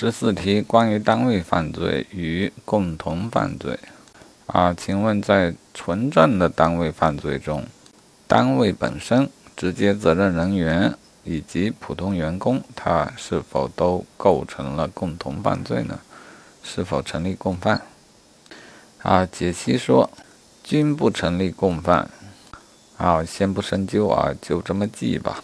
十四题关于单位犯罪与共同犯罪。啊请问在纯正的单位犯罪中单位本身直接责任人员以及普通员工他是否都构成了共同犯罪呢？是否成立共犯？啊解析说均不成立共犯。啊先不深究啊就这么记吧。